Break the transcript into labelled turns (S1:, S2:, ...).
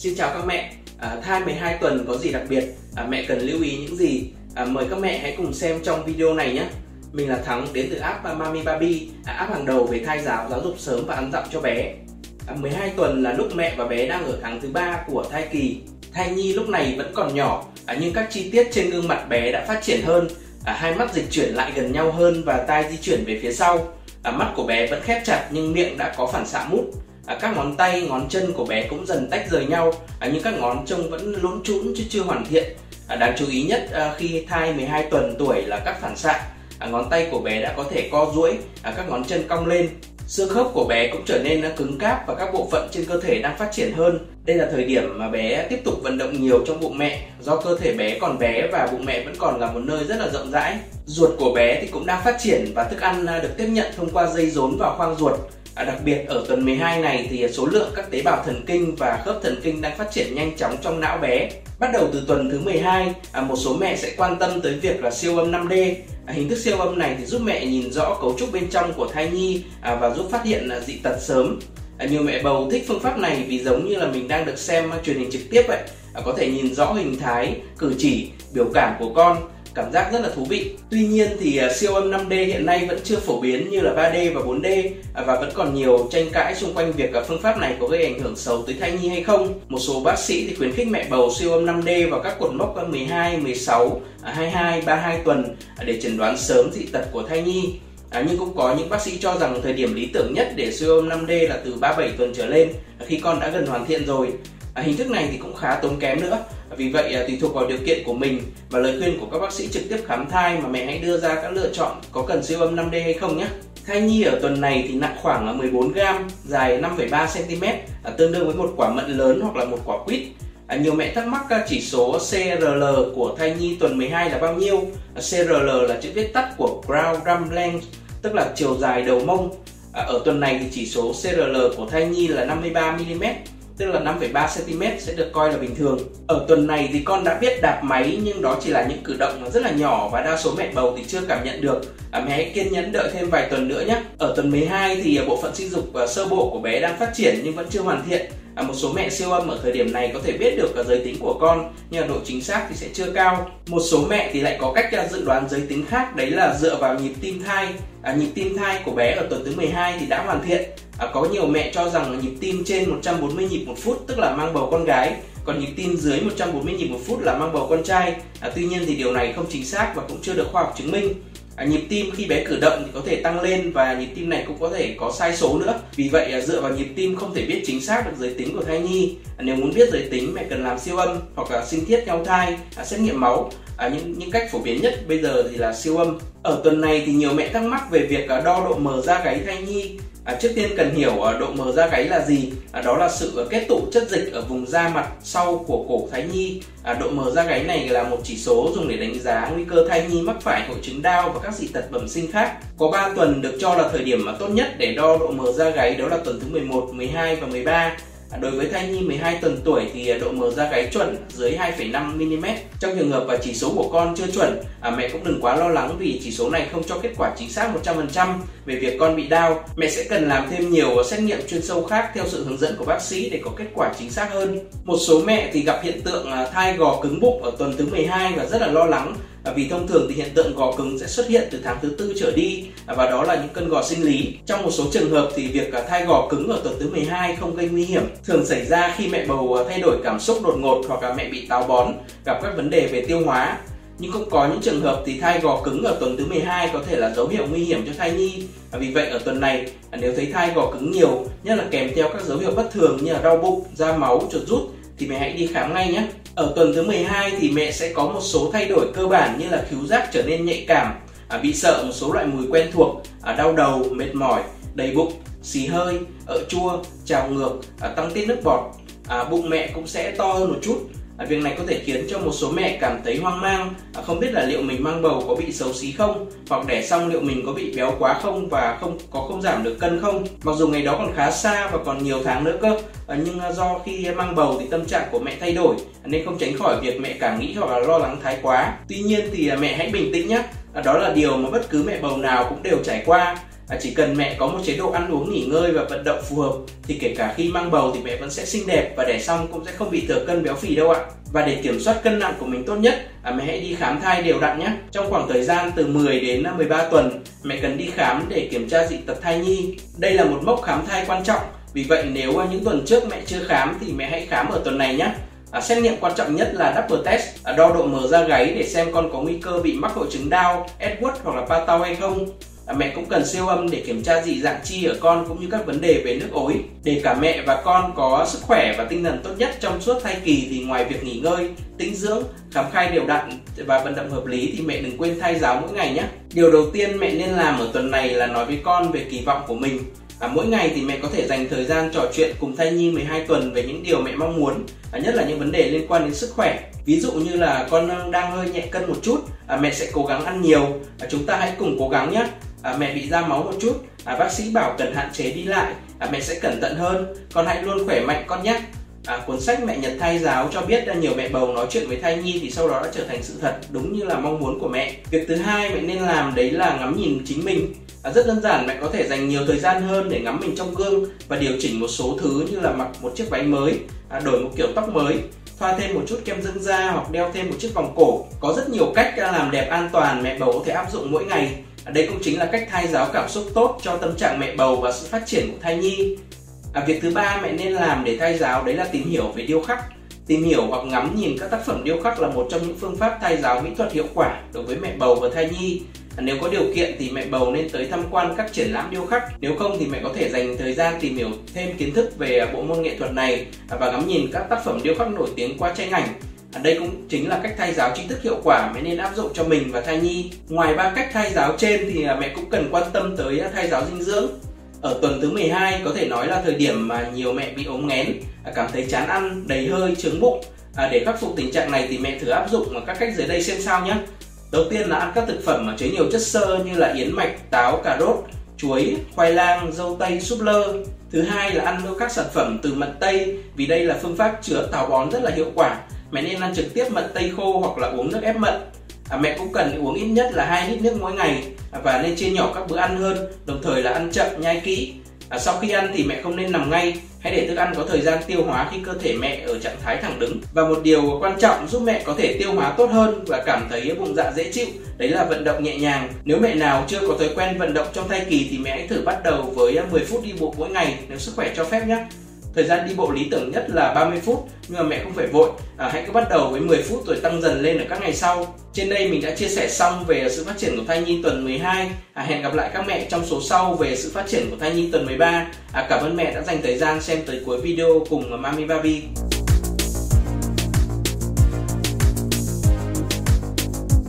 S1: Xin chào các mẹ, à, thai 12 tuần có gì đặc biệt, à, mẹ cần lưu ý những gì? À, mời các mẹ hãy cùng xem trong video này nhé. Mình là Thắng đến từ app à, Mami Baby, à, app hàng đầu về thai giáo, giáo dục sớm và ăn dặm cho bé. À, 12 tuần là lúc mẹ và bé đang ở tháng thứ ba của thai kỳ. Thai nhi lúc này vẫn còn nhỏ, à, nhưng các chi tiết trên gương mặt bé đã phát triển hơn, à, hai mắt dịch chuyển lại gần nhau hơn và tai di chuyển về phía sau. À, mắt của bé vẫn khép chặt nhưng miệng đã có phản xạ mút à, các ngón tay ngón chân của bé cũng dần tách rời nhau. À, nhưng các ngón trông vẫn lún trũn chứ chưa hoàn thiện. À, đáng chú ý nhất à, khi thai 12 tuần tuổi là các phản xạ. À, ngón tay của bé đã có thể co duỗi à, các ngón chân cong lên. Xương khớp của bé cũng trở nên à, cứng cáp và các bộ phận trên cơ thể đang phát triển hơn. Đây là thời điểm mà bé tiếp tục vận động nhiều trong bụng mẹ. Do cơ thể bé còn bé và bụng mẹ vẫn còn là một nơi rất là rộng rãi. Ruột của bé thì cũng đang phát triển và thức ăn à, được tiếp nhận thông qua dây rốn vào khoang ruột. À, đặc biệt ở tuần 12 này thì số lượng các tế bào thần kinh và khớp thần kinh đang phát triển nhanh chóng trong não bé. Bắt đầu từ tuần thứ 12, à, một số mẹ sẽ quan tâm tới việc là siêu âm 5D. À, hình thức siêu âm này thì giúp mẹ nhìn rõ cấu trúc bên trong của thai nhi à, và giúp phát hiện à, dị tật sớm. À, nhiều mẹ bầu thích phương pháp này vì giống như là mình đang được xem à, truyền hình trực tiếp vậy, à, có thể nhìn rõ hình thái, cử chỉ, biểu cảm của con cảm giác rất là thú vị. Tuy nhiên thì à, siêu âm 5D hiện nay vẫn chưa phổ biến như là 3D và 4D à, và vẫn còn nhiều tranh cãi xung quanh việc à, phương pháp này có gây ảnh hưởng xấu tới thai nhi hay không. Một số bác sĩ thì khuyến khích mẹ bầu siêu âm 5D vào các cột mốc 12, 16, 22, 32 tuần để chẩn đoán sớm dị tật của thai nhi. À, nhưng cũng có những bác sĩ cho rằng thời điểm lý tưởng nhất để siêu âm 5D là từ 37 tuần trở lên khi con đã gần hoàn thiện rồi. À, hình thức này thì cũng khá tốn kém nữa vì vậy à, tùy thuộc vào điều kiện của mình và lời khuyên của các bác sĩ trực tiếp khám thai mà mẹ hãy đưa ra các lựa chọn có cần siêu âm 5D hay không nhé. Thai nhi ở tuần này thì nặng khoảng 14 gram, dài 5,3 cm, à, tương đương với một quả mận lớn hoặc là một quả quýt. À, nhiều mẹ thắc mắc à, chỉ số CRL của thai nhi tuần 12 là bao nhiêu? À, CRL là chữ viết tắt của Ground Rump Length, tức là chiều dài đầu mông. À, ở tuần này thì chỉ số CRL của thai nhi là 53 mm tức là 5,3 cm sẽ được coi là bình thường. Ở tuần này thì con đã biết đạp máy nhưng đó chỉ là những cử động rất là nhỏ và đa số mẹ bầu thì chưa cảm nhận được. À, mẹ hãy kiên nhẫn đợi thêm vài tuần nữa nhé. Ở tuần 12 thì à, bộ phận sinh dục à, sơ bộ của bé đang phát triển nhưng vẫn chưa hoàn thiện. À, một số mẹ siêu âm ở thời điểm này có thể biết được giới tính của con nhưng độ chính xác thì sẽ chưa cao. Một số mẹ thì lại có cách à, dự đoán giới tính khác đấy là dựa vào nhịp tim thai. À, nhịp tim thai của bé ở tuần thứ 12 thì đã hoàn thiện à, có nhiều mẹ cho rằng nhịp tim trên 140 nhịp một phút tức là mang bầu con gái còn nhịp tim dưới 140 nhịp một phút là mang bầu con trai à, tuy nhiên thì điều này không chính xác và cũng chưa được khoa học chứng minh à, nhịp tim khi bé cử động thì có thể tăng lên và nhịp tim này cũng có thể có sai số nữa. Vì vậy à, dựa vào nhịp tim không thể biết chính xác được giới tính của thai nhi. À, nếu muốn biết giới tính mẹ cần làm siêu âm hoặc là sinh thiết nhau thai à, xét nghiệm máu. À, những những cách phổ biến nhất bây giờ thì là siêu âm. Ở tuần này thì nhiều mẹ thắc mắc về việc à, đo độ mờ da gáy thai nhi. À, trước tiên cần hiểu à, độ mờ da gáy là gì? À, đó là sự kết tụ chất dịch ở vùng da mặt sau của cổ thai nhi. À, độ mờ da gáy này là một chỉ số dùng để đánh giá nguy cơ thai nhi mắc phải hội chứng đau và các dị tật bẩm sinh khác. Có 3 tuần được cho là thời điểm mà tốt nhất để đo độ mờ da gáy đó là tuần thứ 11, 12 và 13 đối với thai nhi 12 tuần tuổi thì độ mở da gáy chuẩn dưới 2,5 mm. Trong trường hợp và chỉ số của con chưa chuẩn, à, mẹ cũng đừng quá lo lắng vì chỉ số này không cho kết quả chính xác 100% về việc con bị đau. Mẹ sẽ cần làm thêm nhiều xét nghiệm chuyên sâu khác theo sự hướng dẫn của bác sĩ để có kết quả chính xác hơn. Một số mẹ thì gặp hiện tượng à, thai gò cứng bụng ở tuần thứ 12 và rất là lo lắng vì thông thường thì hiện tượng gò cứng sẽ xuất hiện từ tháng thứ tư trở đi à, và đó là những cơn gò sinh lý. Trong một số trường hợp thì việc à, thai gò cứng ở tuần thứ 12 không gây nguy hiểm, thường xảy ra khi mẹ bầu à, thay đổi cảm xúc đột ngột hoặc là mẹ bị táo bón, gặp các vấn đề về tiêu hóa. Nhưng cũng có những trường hợp thì thai gò cứng ở tuần thứ 12 có thể là dấu hiệu nguy hiểm cho thai nhi. Vì vậy ở tuần này nếu thấy thai gò cứng nhiều, nhất là kèm theo các dấu hiệu bất thường như là đau bụng, da máu, chuột rút thì mẹ hãy đi khám ngay nhé. Ở tuần thứ 12 thì mẹ sẽ có một số thay đổi cơ bản như là khứu giác trở nên nhạy cảm, à, bị sợ một số loại mùi quen thuộc, à, đau đầu, mệt mỏi, đầy bụng, xì hơi, ợ chua, trào ngược, à, tăng tiết nước bọt. À, bụng mẹ cũng sẽ to hơn một chút việc này có thể khiến cho một số mẹ cảm thấy hoang mang, không biết là liệu mình mang bầu có bị xấu xí không, hoặc đẻ xong liệu mình có bị béo quá không và không có không giảm được cân không. Mặc dù ngày đó còn khá xa và còn nhiều tháng nữa cơ, ờ, nhưng ờ, do khi mang bầu thì tâm trạng của mẹ thay đổi nên không tránh khỏi việc mẹ cảm nghĩ hoặc là lo lắng thái quá. Tuy nhiên thì ờ, mẹ hãy bình tĩnh nhé, đó là điều mà bất cứ mẹ bầu nào cũng đều trải qua à, chỉ cần mẹ có một chế độ ăn uống nghỉ ngơi và vận động phù hợp thì kể cả khi mang bầu thì mẹ vẫn sẽ xinh đẹp và đẻ xong cũng sẽ không bị thừa cân béo phì đâu ạ. Và để kiểm soát cân nặng của mình tốt nhất à, mẹ hãy đi khám thai đều đặn nhé. Trong khoảng thời gian từ 10 đến 13 tuần mẹ cần đi khám để kiểm tra dị tật thai nhi. Đây là một mốc khám thai quan trọng. Vì vậy nếu những tuần trước mẹ chưa khám thì mẹ hãy khám ở tuần này nhé. À, xét nghiệm quan trọng nhất là double test, à, đo độ mở da gáy để xem con có nguy cơ bị mắc hội chứng đau, Edward hoặc là Patau hay không. Mẹ cũng cần siêu âm để kiểm tra dị dạng chi ở con cũng như các vấn đề về nước ối. Để cả mẹ và con có sức khỏe và tinh thần tốt nhất trong suốt thai kỳ thì ngoài việc nghỉ ngơi, tĩnh dưỡng, khám khai đều đặn và vận động hợp lý thì mẹ đừng quên thay giáo mỗi ngày nhé. Điều đầu tiên mẹ nên làm ở tuần này là nói với con về kỳ vọng của mình À, mỗi ngày thì mẹ có thể dành thời gian trò chuyện cùng thai nhi 12 tuần về những điều mẹ mong muốn, à, nhất là những vấn đề liên quan đến sức khỏe. Ví dụ như là con đang hơi nhẹ cân một chút, à, mẹ sẽ cố gắng ăn nhiều, à, chúng ta hãy cùng cố gắng nhé. À, mẹ bị ra máu một chút, à, bác sĩ bảo cần hạn chế đi lại, à, mẹ sẽ cẩn thận hơn, con hãy luôn khỏe mạnh con nhé. À, cuốn sách Mẹ Nhật Thai Giáo cho biết là nhiều mẹ bầu nói chuyện với thai nhi thì sau đó đã trở thành sự thật đúng như là mong muốn của mẹ. Việc thứ hai mẹ nên làm đấy là ngắm nhìn chính mình. À, rất đơn giản mẹ có thể dành nhiều thời gian hơn để ngắm mình trong gương và điều chỉnh một số thứ như là mặc một chiếc váy mới, à, đổi một kiểu tóc mới, thoa thêm một chút kem dưỡng da hoặc đeo thêm một chiếc vòng cổ. Có rất nhiều cách làm đẹp an toàn mẹ bầu có thể áp dụng mỗi ngày. Đây cũng chính là cách thai giáo cảm xúc tốt cho tâm trạng mẹ bầu và sự phát triển của thai nhi. À, việc thứ ba mẹ nên làm để thai giáo đấy là tìm hiểu về điêu khắc. Tìm hiểu hoặc ngắm nhìn các tác phẩm điêu khắc là một trong những phương pháp thai giáo mỹ thuật hiệu quả đối với mẹ bầu và thai nhi. À, nếu có điều kiện thì mẹ bầu nên tới tham quan các triển lãm điêu khắc. Nếu không thì mẹ có thể dành thời gian tìm hiểu thêm kiến thức về bộ môn nghệ thuật này à, và ngắm nhìn các tác phẩm điêu khắc nổi tiếng qua tranh ảnh ở đây cũng chính là cách thay giáo chính thức hiệu quả mới nên áp dụng cho mình và thai nhi. Ngoài ba cách thay giáo trên thì à, mẹ cũng cần quan tâm tới à, thay giáo dinh dưỡng. Ở tuần thứ 12 có thể nói là thời điểm mà nhiều mẹ bị ốm nghén, à, cảm thấy chán ăn, đầy hơi, trướng bụng. À, để khắc phục tình trạng này thì mẹ thử áp dụng các cách dưới đây xem sao nhé. Đầu tiên là ăn các thực phẩm mà chứa nhiều chất xơ như là yến mạch, táo, cà rốt, chuối, khoai lang, dâu tây, súp lơ. Thứ hai là ăn các sản phẩm từ mận tây vì đây là phương pháp chữa táo bón rất là hiệu quả. Mẹ nên ăn trực tiếp mận tây khô hoặc là uống nước ép mận. À, mẹ cũng cần uống ít nhất là 2 lít nước mỗi ngày à, và nên chia nhỏ các bữa ăn hơn, đồng thời là ăn chậm, nhai kỹ. À, sau khi ăn thì mẹ không nên nằm ngay, hãy để thức ăn có thời gian tiêu hóa khi cơ thể mẹ ở trạng thái thẳng đứng. Và một điều quan trọng giúp mẹ có thể tiêu hóa tốt hơn và cảm thấy bụng dạ dễ chịu, đấy là vận động nhẹ nhàng. Nếu mẹ nào chưa có thói quen vận động trong thai kỳ thì mẹ hãy thử bắt đầu với à, 10 phút đi bộ mỗi ngày nếu sức khỏe cho phép nhé. Thời gian đi bộ lý tưởng nhất là 30 phút nhưng mà mẹ không phải vội. À, hãy cứ bắt đầu với 10 phút rồi tăng dần lên ở các ngày sau. Trên đây mình đã chia sẻ xong về sự phát triển của thai nhi tuần 12. À, hẹn gặp lại các mẹ trong số sau về sự phát triển của thai nhi tuần 13. À, cảm ơn mẹ đã dành thời gian xem tới cuối video cùng Mami Baby.